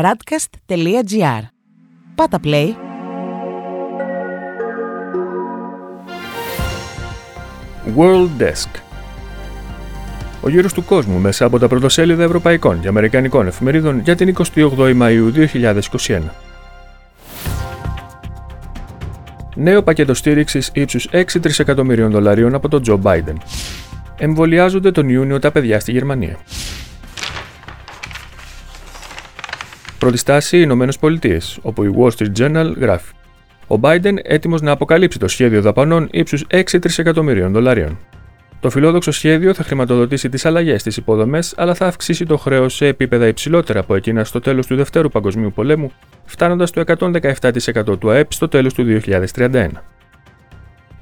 radcast.gr. Πάτα play. World Desk Ο γύρος του κόσμου μέσα από τα πρωτοσέλιδα ευρωπαϊκών και αμερικανικών εφημερίδων για την 28η Μαΐου 2021. Νέο πακέτο στήριξης ύψους 6 τρισεκατομμυρίων δολαρίων από τον Τζο Μπάιντεν. Εμβολιάζονται τον Ιούνιο τα παιδιά στη Γερμανία. Πρώτη στάση, οι Ηνωμένες Πολιτείες, όπου η Wall Street Journal γράφει. Ο Biden έτοιμος να αποκαλύψει το σχέδιο δαπανών ύψους 6 τρισεκατομμυρίων δολαρίων. Το φιλόδοξο σχέδιο θα χρηματοδοτήσει τις αλλαγές στι υποδομές, αλλά θα αυξήσει το χρέος σε επίπεδα υψηλότερα από εκείνα στο τέλος του Δευτέρου Παγκοσμίου Πολέμου, φτάνοντας το 117% του ΑΕΠ στο τέλος του 2031.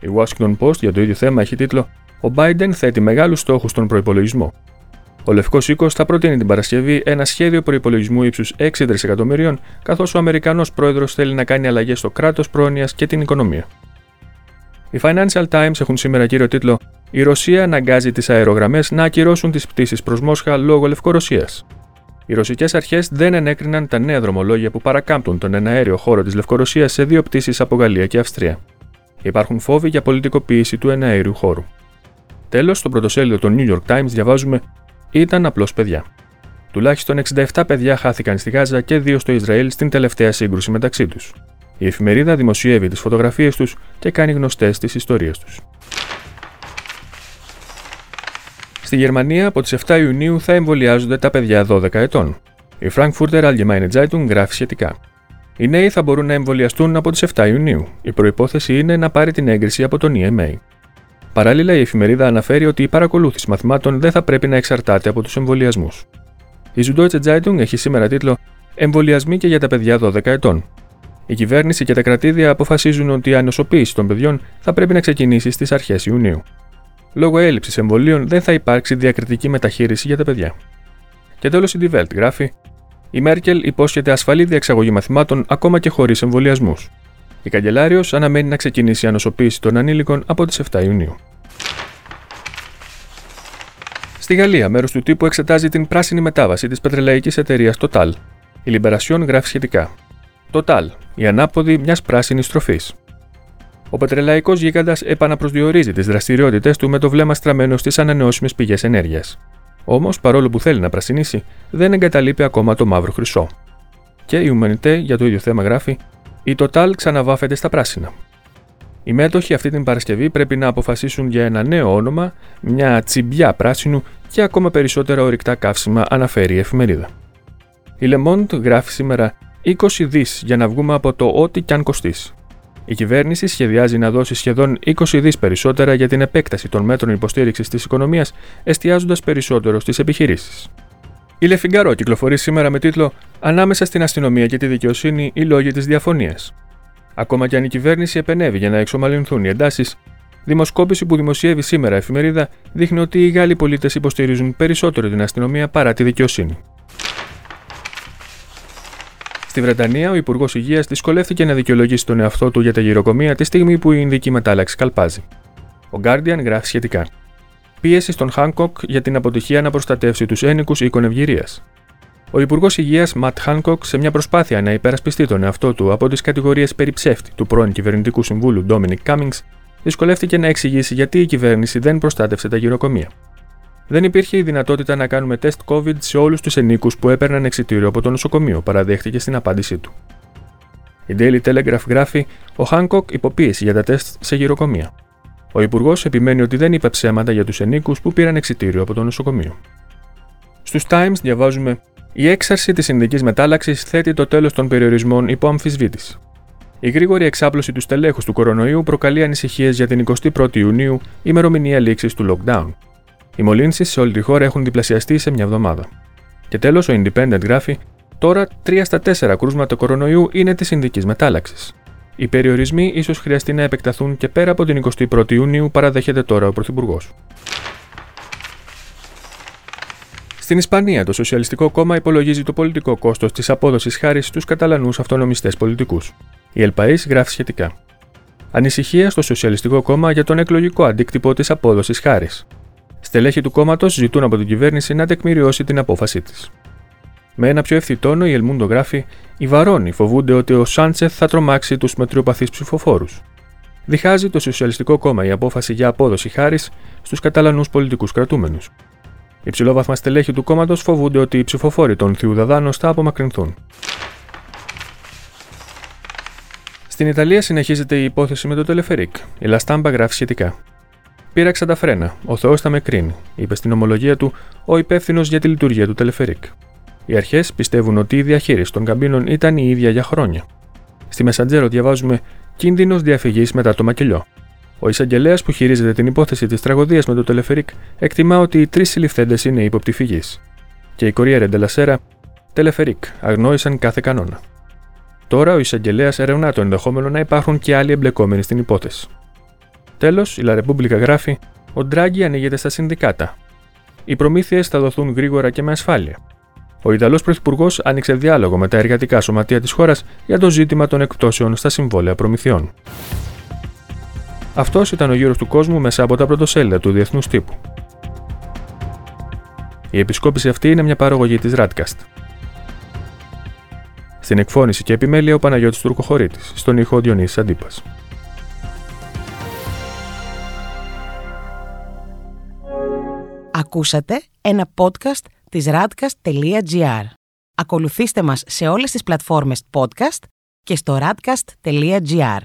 Η Washington Post για το ίδιο θέμα έχει τίτλο Ο Biden θέτει μεγάλους στόχους στον προπολογισμό. Ο Λευκός Οίκος θα προτείνει την Παρασκευή ένα σχέδιο προπολογισμού ύψους 6 δισεκατομμυρίων, καθώς ο Αμερικανός πρόεδρος θέλει να κάνει αλλαγές στο κράτος πρόνοιας και την οικονομία. Οι Financial Times έχουν σήμερα κύριο τίτλο Η Ρωσία αναγκάζει τις αερογραμμές να ακυρώσουν τις πτήσεις προς Μόσχα λόγω Λευκορωσίας. Οι ρωσικές αρχές δεν ενέκριναν τα νέα δρομολόγια που παρακάμπτουν τον εναέριο χώρο της Λευκορωσίας σε δύο πτήσεις από Γαλλία και Αυστρία. Υπάρχουν φόβοι για πολιτικοποίηση του εναέριου χώρου. Τέλος, στο πρωτοσέλιδο των New York Times διαβάζουμε ήταν απλώς παιδιά. Τουλάχιστον 67 παιδιά χάθηκαν στη Γάζα και δύο στο Ισραήλ στην τελευταία σύγκρουση μεταξύ τους. Η εφημερίδα δημοσιεύει τις φωτογραφίες τους και κάνει γνωστές τις ιστορίες τους. Στη Γερμανία από τις 7 Ιουνίου θα εμβολιάζονται τα παιδιά 12 ετών. Η Frankfurter Allgemeine Zeitung γράφει σχετικά. Οι νέοι θα μπορούν να εμβολιαστούν από τις 7 Ιουνίου. Η προπόθεση είναι να πάρει την έγκριση από τον EMA. Παράλληλα, η εφημερίδα αναφέρει ότι η παρακολούθηση μαθημάτων δεν θα πρέπει να εξαρτάται από τους εμβολιασμούς. Η Süddeutsche Zeitung έχει σήμερα τίτλο Εμβολιασμοί και για τα παιδιά 12 ετών. Η κυβέρνηση και τα κρατήδια αποφασίζουν ότι η ανοσοποίηση των παιδιών θα πρέπει να ξεκινήσει στις αρχές Ιουνίου. Λόγω έλλειψης εμβολίων δεν θα υπάρξει διακριτική μεταχείριση για τα παιδιά. Και τέλος η Die Welt γράφει: Η Μέρκελ υπόσχεται ασφαλή διεξαγωγή μαθημάτων ακόμα και χωρίς εμβολιασμούς. Η καγκελάριος αναμένει να ξεκινήσει η ανοσοποίηση των ανήλικων από τις 7 Ιουνίου. Στη Γαλλία, μέρος του τύπου εξετάζει την πράσινη μετάβαση της πετρελαϊκής εταιρείας Total. Η Libération γράφει σχετικά. Total, η ανάποδη μιας πράσινης στροφής. Ο πετρελαϊκός γίγαντας επαναπροσδιορίζει τις δραστηριότητες του με το βλέμμα στραμμένο στις ανανεώσιμες πηγές ενέργειας. Όμως, παρόλο που θέλει να πρασινίσει, δεν εγκαταλείπει ακόμα το μαύρο χρυσό. Και η Humanité για το ίδιο θέμα γράφει: Η Total ξαναβάφεται στα πράσινα. Οι μέτοχοι αυτή την Παρασκευή πρέπει να αποφασίσουν για ένα νέο όνομα, μια τσιμπιά πράσινου και ακόμα περισσότερα ορυκτά καύσιμα, αναφέρει η εφημερίδα. Η Le Monde γράφει σήμερα 20 δις για να βγούμε από το ό,τι κι αν κοστίσει. Η κυβέρνηση σχεδιάζει να δώσει σχεδόν 20 δις περισσότερα για την επέκταση των μέτρων υποστήριξης της οικονομίας, εστιάζοντας περισσότερο στις επιχειρήσεις. Η Λεφιγκαρό κυκλοφορεί σήμερα με τίτλο Ανάμεσα στην αστυνομία και τη δικαιοσύνη οι λόγοι της διαφωνίας. Ακόμα και αν η κυβέρνηση επενεύει για να εξομαλυνθούν οι εντάσεις, δημοσκόπηση που δημοσιεύει σήμερα η εφημερίδα δείχνει ότι οι Γάλλοι πολίτες υποστηρίζουν περισσότερο την αστυνομία παρά τη δικαιοσύνη. Στη Βρετανία, ο Υπουργός Υγείας δυσκολεύτηκε να δικαιολογήσει τον εαυτό του για τα γυροκομεία τη στιγμή που η Ινδική μετάλλαξη καλπάζει. Ο Guardian γράφει σχετικά. Πίεση στον Χάνκοκ για την αποτυχία να προστατεύσει τους ένοικους οίκων ευγηρίας. Ο Υπουργός Υγείας Ματ Χάνκοκ, σε μια προσπάθεια να υπερασπιστεί τον εαυτό του από τις κατηγορίες περί ψεύτη του πρώην κυβερνητικού συμβούλου Ντόμινικ Κάμινγκς, δυσκολεύτηκε να εξηγήσει γιατί η κυβέρνηση δεν προστάτευσε τα γηροκομεία. Δεν υπήρχε η δυνατότητα να κάνουμε τεστ COVID σε όλους τους ενοίκους που έπαιρναν εξιτήριο από το νοσοκομείο, παραδέχτηκε στην απάντησή του. Η Daily Telegraph γράφει: Ο Χάνκοκ υπό πίεση για τα τεστ σε γηροκομεία. Ο Υπουργός επιμένει ότι δεν είπε ψέματα για τους ενίκους που πήραν εξιτήριο από το νοσοκομείο. Στους Times διαβάζουμε: Η έξαρση της συνδικής μετάλλαξης θέτει το τέλος των περιορισμών υπό αμφισβήτηση. Η γρήγορη εξάπλωση του στελέχους του κορονοϊού προκαλεί ανησυχίες για την 21η Ιουνίου, ημερομηνία λήξης του lockdown. Οι μολύνσεις σε όλη τη χώρα έχουν διπλασιαστεί σε μια εβδομάδα. Και τέλος, ο Independent γράφει: Τώρα 3 στα 4 κρούσματα κορονοϊού είναι της συνδικής μετάλλαξης. Οι περιορισμοί ίσως χρειαστεί να επεκταθούν και πέρα από την 21η Ιουνίου, παραδέχεται τώρα ο Πρωθυπουργός. Στην Ισπανία, το Σοσιαλιστικό Κόμμα υπολογίζει το πολιτικό κόστος της απόδοσης χάρη στους Καταλανούς αυτονομιστές πολιτικούς. Η Ελπαή γράφει σχετικά. Ανησυχία στο Σοσιαλιστικό Κόμμα για τον εκλογικό αντίκτυπο της απόδοσης χάρης. Στελέχη του κόμματος ζητούν από την κυβέρνηση να τεκμηριώσει την απόφασή της. Με ένα πιο ευθύ τόνο, η Ελμούντο γράφει: Οι Βαρόνοι φοβούνται ότι ο Σάντσεθ θα τρομάξει τους μετριοπαθείς ψηφοφόρους. Διχάζει το Σοσιαλιστικό Κόμμα η απόφαση για απόδοση χάρης στους Καταλανούς πολιτικούς κρατούμενους. Οι ψηλόβαθμα στελέχη του κόμματος φοβούνται ότι οι ψηφοφόροι των Θιουδαδάνων θα απομακρυνθούν. Στην Ιταλία συνεχίζεται η υπόθεση με το τελεφερίκ. Η Λαστάμπα γράφει σχετικά. Πήραξα τα φρένα. Ο Θεός θα με κρίνει, είπε στην ομολογία του ο υπεύθυνος για τη λειτουργία του τελεφερίκ. Οι αρχές πιστεύουν ότι η διαχείριση των καμπίνων ήταν η ίδια για χρόνια. Στη Μεσαντζέρο διαβάζουμε κίνδυνος διαφυγής μετά το μακελιό. Ο εισαγγελέας που χειρίζεται την υπόθεση της τραγωδίας με το τελεφερίκ εκτιμά ότι οι τρεις συλληφθέντες είναι ύποπτοι φυγή. Και η Κορία Ντελασέρα, τελεφερίκ, αγνόησαν κάθε κανόνα. Τώρα ο εισαγγελέας ερευνά το ενδεχόμενο να υπάρχουν και άλλοι εμπλεκόμενοι στην υπόθεση. Τέλος, η Λα Ρεπούμπλικα γράφει: Ο Ντράγκη ανοίγεται στα συνδικάτα. Οι προμήθειες θα δοθούν γρήγορα και με ασφάλεια. Ο Ιταλός Πρωθυπουργός άνοιξε διάλογο με τα εργατικά σωματεία της χώρας για το ζήτημα των εκπτώσεων στα συμβόλαια προμηθειών. Αυτός ήταν ο γύρος του κόσμου μέσα από τα πρωτοσέλιδα του διεθνούς τύπου. Η επισκόπηση αυτή είναι μια παραγωγή της Radcast. Στην εκφώνηση και επιμέλεια ο Παναγιώτης Τουρκοχωρήτης, στον ήχο Διονύσης Αντίπας. Ακούσατε ένα podcast της radcast.gr. Ακολουθήστε μας σε όλες τις πλατφόρμες podcast και στο radcast.gr.